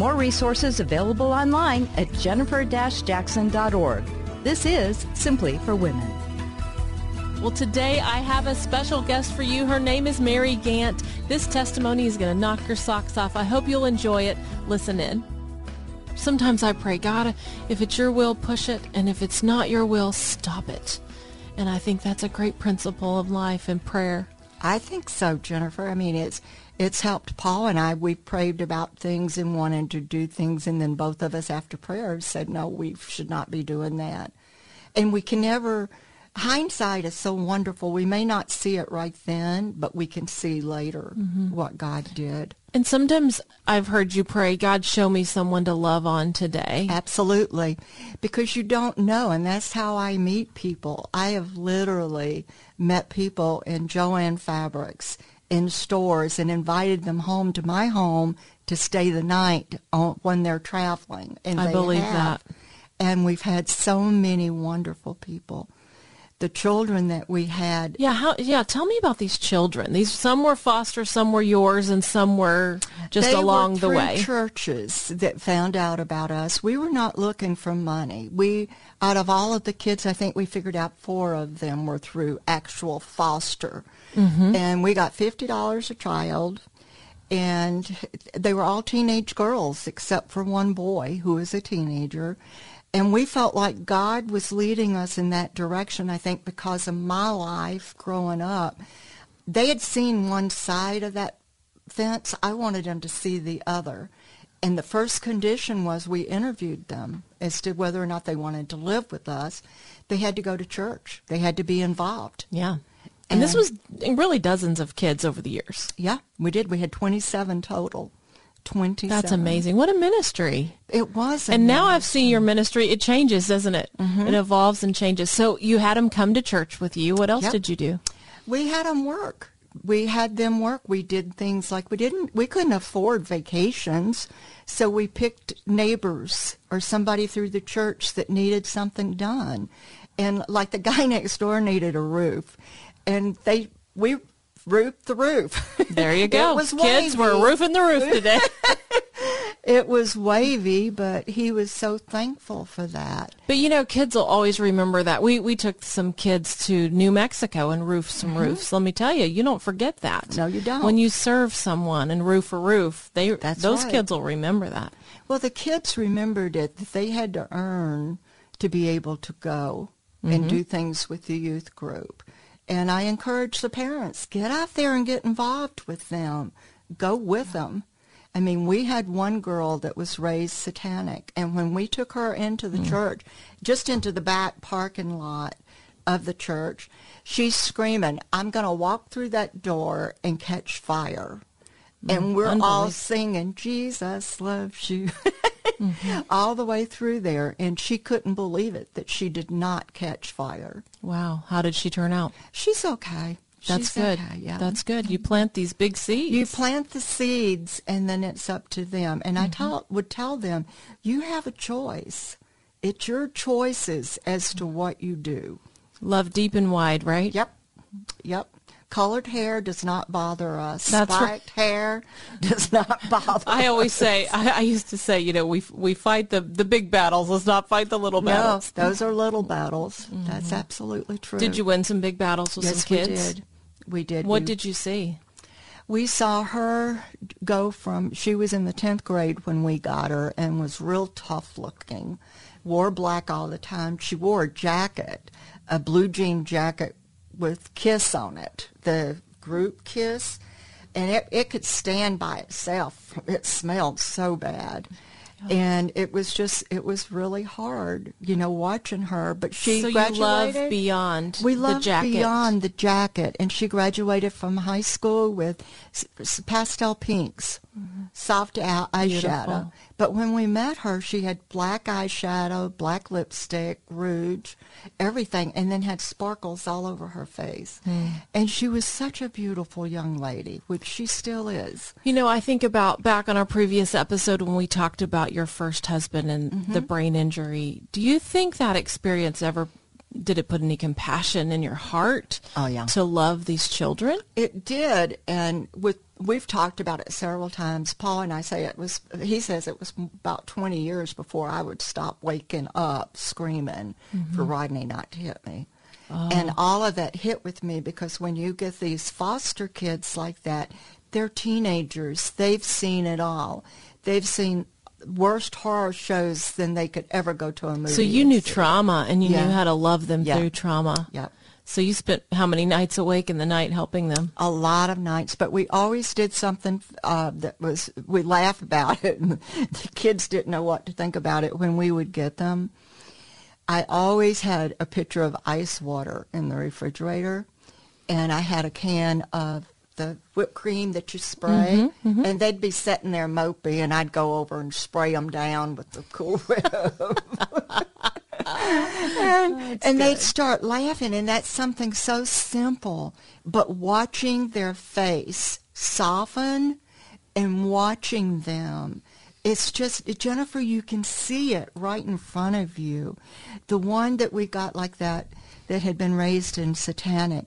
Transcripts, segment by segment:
More resources available online at jennifer-jackson.org. This is Simply for Women. Well, today I have a special guest for you. Her name is Mary Gant. This testimony is going to knock your socks off. I hope you'll enjoy it. Listen in. Sometimes I pray, God, if it's your will, push it, and if it's not your will, stop it. And I think that's a great principle of life and prayer. I think so, Jennifer. I mean, it's it's helped Paul and I. We prayed about things and wanted to do things, and then both of us, after prayer, said, "No, we should not be doing that." And we can never. Hindsight is so wonderful. We may not see it right then, but we can see later Mm-hmm. what God did. And sometimes I've heard you pray, God, show me someone to love on today. Absolutely. Because you don't know, and that's how I meet people. I have literally met people in Jo-Ann Fabrics in stores and invited them home to my home to stay the night on, when they're traveling. And I believe have. that. And we've had so many wonderful people. The children that we had Yeah, how yeah, tell me about these children. These some were foster, some were yours, and some were just along were the way. churches that found out about us. We were not looking for money. We, out of all of the kids, I think we figured out four of them were through actual foster, Mm-hmm. and we got fifty dollars a child. And they were all teenage girls except for one boy who was a teenager. And we felt like God was leading us in that direction, I think, because of my life growing up. They had seen one side of that fence. I wanted them to see the other. And the first condition was we interviewed them as to whether or not they wanted to live with us. They had to go to church. They had to be involved. Yeah. And this was really dozens of kids over the years. Yeah, we did. We had 27 total. 27. That's amazing. What a ministry. It was. And now I've seen your ministry. It changes, doesn't it? Mm-hmm. It evolves and changes. So you had them come to church with you. What else Yep. did you do? we had them work. We had them work. We did things like we didn't, we couldn't afford vacations. So we picked neighbors or somebody through the church that needed something done. And like the guy next door needed a roof. And they, we roofed the roof. There you go. was Kids were roofing the roof today. It was wavy, but he was so thankful for that. But you know, kids will always remember that. We we took some kids to New Mexico and roofed some roofs. Let me tell you, you don't forget that. Mm-hmm. No, you don't. When you serve someone and roof a roof, they That's those right. kids will remember that. Well, the kids remembered it that they had to earn to be able to go and do things with the youth group. And I encourage the parents, get out there and get involved with them. Go with them. I mean, we had one girl that was raised satanic, and when we took her into the hmm. church, just into the back parking lot of the church, she's screaming, I'm going to walk through that door and catch fire. And mm-hmm. we're all singing, Jesus loves you, mm-hmm. all the way through there. And she couldn't believe it that she did not catch fire. Wow, how did she turn out? She's okay. That's She's good. okay, yeah. That's good. You plant these big seeds. You plant the seeds, and then it's up to them. And I mm-hmm. tell, would tell them, you have a choice. It's your choices as to what you do. Love deep and wide, right? Yep, yep. Colored hair does not bother us. That's right. Spiked hair does not bother. I always say, I, I used to say, you know, we we fight the the big battles. Let's not fight the little no, battles. those are little battles. Mm-hmm. That's absolutely true. Did you win some big battles with Yes, some kids? we did. We did. What we, did you see? we saw her go from she was in the 10th grade when we got her and was real tough looking wore black all the time she wore a jacket a blue jean jacket with kiss on it the group kiss and it, it could stand by itself it smelled so bad And it was just, it was really hard, you know, watching her. But she so graduated. love beyond we jacket. beyond the jacket, and she graduated from high school with pastel pinks, mm-hmm. soft eye- eyeshadow. Beautiful. But when we met her, she had black eyeshadow, black lipstick, rouge, everything, and then had sparkles all over her face. And she was such a beautiful young lady, which she still is. You know, I think about back on our previous episode when we talked about your first husband and Mm-hmm. the brain injury. Do you think that experience ever did it put any compassion in your heart? Oh, yeah. To love these children? It did, and with we've talked about it several times. Paul and I say it was. He says it was about twenty years before I would stop waking up screaming mm-hmm. for Rodney not to hit me, oh. and all of that hit with me because when you get these foster kids like that, they're teenagers. They've seen it all. They've seen worst horror shows than they could ever go to a movie. So you knew see. trauma and you Yeah. knew how to love them Yeah. through trauma. Yep. So you spent how many nights awake in the night helping them? a lot of nights, but we always did something uh, that was we laugh about it, and the kids didn't know what to think about it when we would get them. I always had a pitcher of ice water in the refrigerator, and I had a can of the whipped cream that you spray, and they'd be sitting there mopey, and I'd go over and spray them down with the Cool Whip. and, oh, and they'd start laughing, and that's something so simple. But watching their face soften and watching them, it's just, Jennifer, you can see it right in front of you. The one that we got like that, that had been raised in satanic,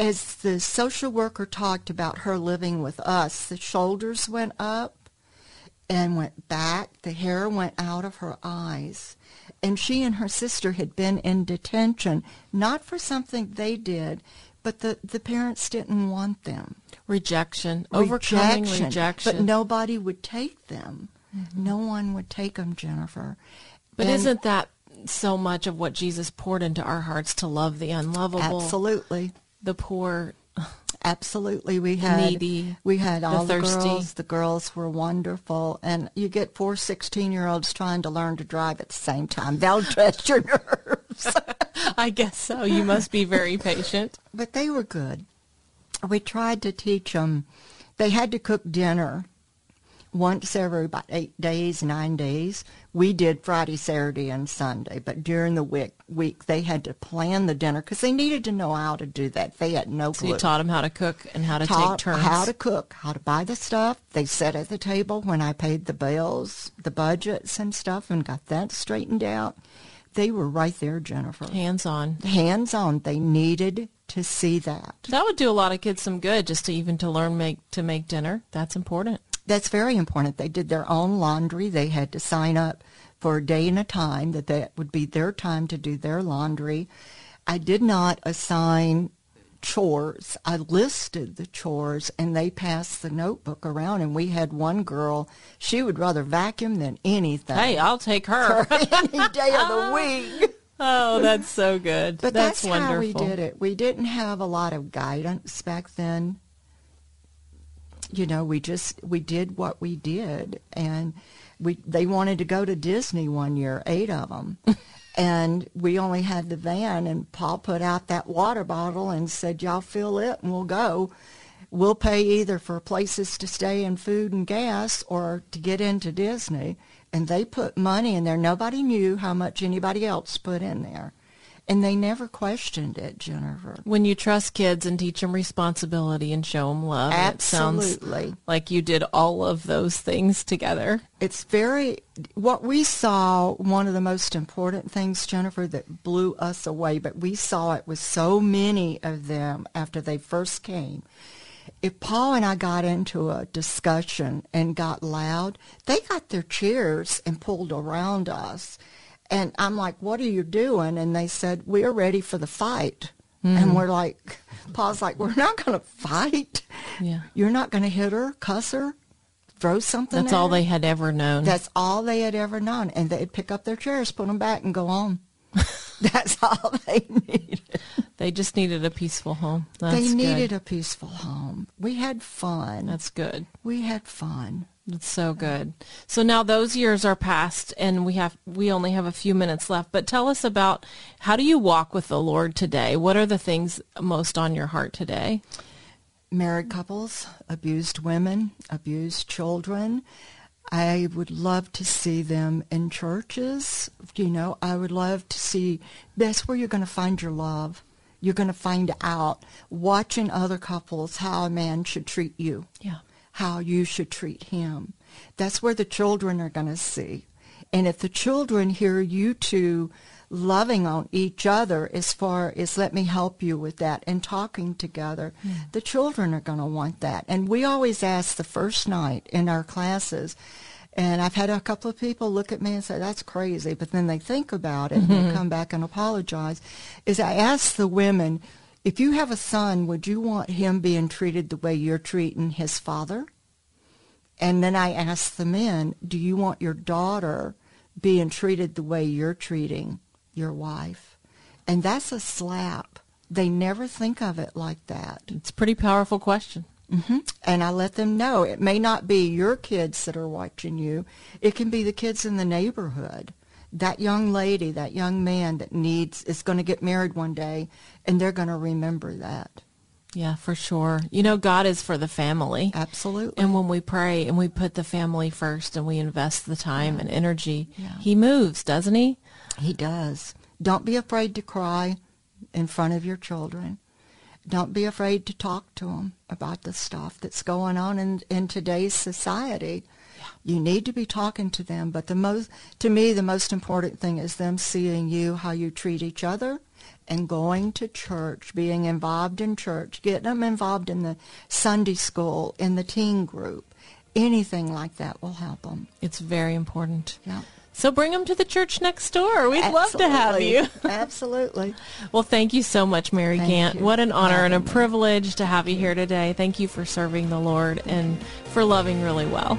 as the social worker talked about her living with us, the shoulders went up and went back. The hair went out of her eyes. And she and her sister had been in detention, not for something they did, but the, the parents didn't want them. Rejection, overcoming rejection. But nobody would take them. Mm-hmm. No one would take them, Jennifer. But And- isn't that so much of what Jesus poured into our hearts to love the unlovable, Absolutely. the poor? Absolutely, we had needy, we had the all the, thirsty. girls. The girls were wonderful, and you get four 16-year-olds trying to learn to drive at the same time. They'll test your nerves. I guess so. You must be very patient. but they were good. We tried to teach them. They had to cook dinner once every about eight days, nine days. We did Friday, Saturday, and Sunday, but during the week, week they had to plan the dinner because they needed to know how to do that. They had no So clue. you taught them how to cook and how to take Taught turns. how to cook, how to buy the stuff. They sat at the table when I paid the bills, the budgets and stuff, and got that straightened out. They were right there, Jennifer. Hands on. Hands on. They needed to see that. That would do a lot of kids some good, just to even to learn make to make dinner. That's important. That's very important. They did their own laundry. They had to sign up for a day and a time that that would be their time to do their laundry. I did not assign chores. I listed the chores and they passed the notebook around and we had one girl, she would rather vacuum than anything. Hey, I'll take her. any day of the week. oh, that's so good. But that's, that's, wonderful. how we did it. We didn't have a lot of guidance back then. You know, we just we did what we did, and we they wanted to go to Disney one year, eight of them, and we only had the van. And Paul put out that water bottle and said, "Y'all fill it, and we'll go. We'll pay either for places to stay and food and gas, or to get into Disney." And they put money in there. Nobody knew how much anybody else put in there. And they never questioned it, Jennifer. When you trust kids and teach them responsibility and show them love, it sounds Absolutely. like you did all of those things together. It's very, what we saw, one of the most important things, Jennifer, that blew us away, but we saw it with so many of them after they first came. If Paul and I got into a discussion and got loud, they got their chairs and pulled around us. And I'm like, what are you doing? And they said, we're ready for the fight. And mm-hmm. we're like, Paul's like, we're not going to fight. Yeah. You're not going to hit her, cuss her, throw something That's at all her? they had ever known. That's all they had ever known. And they'd pick up their chairs, put them back, and go on. That's all they needed. they just needed a peaceful home. That's they good. needed a peaceful home. We had fun. That's good. we had fun. It's so good. So now those years are past and we have we only have a few minutes left. But tell us about how do you walk with the Lord today? What are the things most on your heart today? Married couples, abused women, abused children. I would love to see them in churches. You know, I would love to see that's where you're going to find your love. You're going to find out watching other couples how a man should treat you. Yeah how you should treat him. That's where the children are going to see. And if the children hear you two loving on each other as far as let me help you with that and talking together, mm. the children are going to want that. And we always ask the first night in our classes, and I've had a couple of people look at me and say, that's crazy, but then they think about it mm-hmm. and they come back and apologize, is I ask the women, if you have a son, would you want him being treated the way you're treating his father? And then I ask the men, do you want your daughter being treated the way you're treating your wife? And that's a slap. They never think of it like that. It's a pretty powerful question. Mm-hmm. And I let them know it may not be your kids that are watching you. It can be the kids in the neighborhood that young lady, that young man that needs is going to get married one day, and they're going to remember that. Yeah, for sure. You know, God is for the family. Absolutely. And when we pray and we put the family first and we invest the time yeah. and energy, yeah. He moves, doesn't He? He does. Don't be afraid to cry in front of your children. Don't be afraid to talk to them about the stuff that's going on in, in today's society. You need to be talking to them, but the most, to me, the most important thing is them seeing you, how you treat each other, and going to church, being involved in church, getting them involved in the Sunday school, in the teen group. Anything like that will help them. It's very important. Yeah. So bring them to the church next door. We'd Absolutely. love to have you. Absolutely. Well, thank you so much, Mary thank Gant. What an honor and a privilege to have you here today. Thank you for serving the Lord and for loving really well.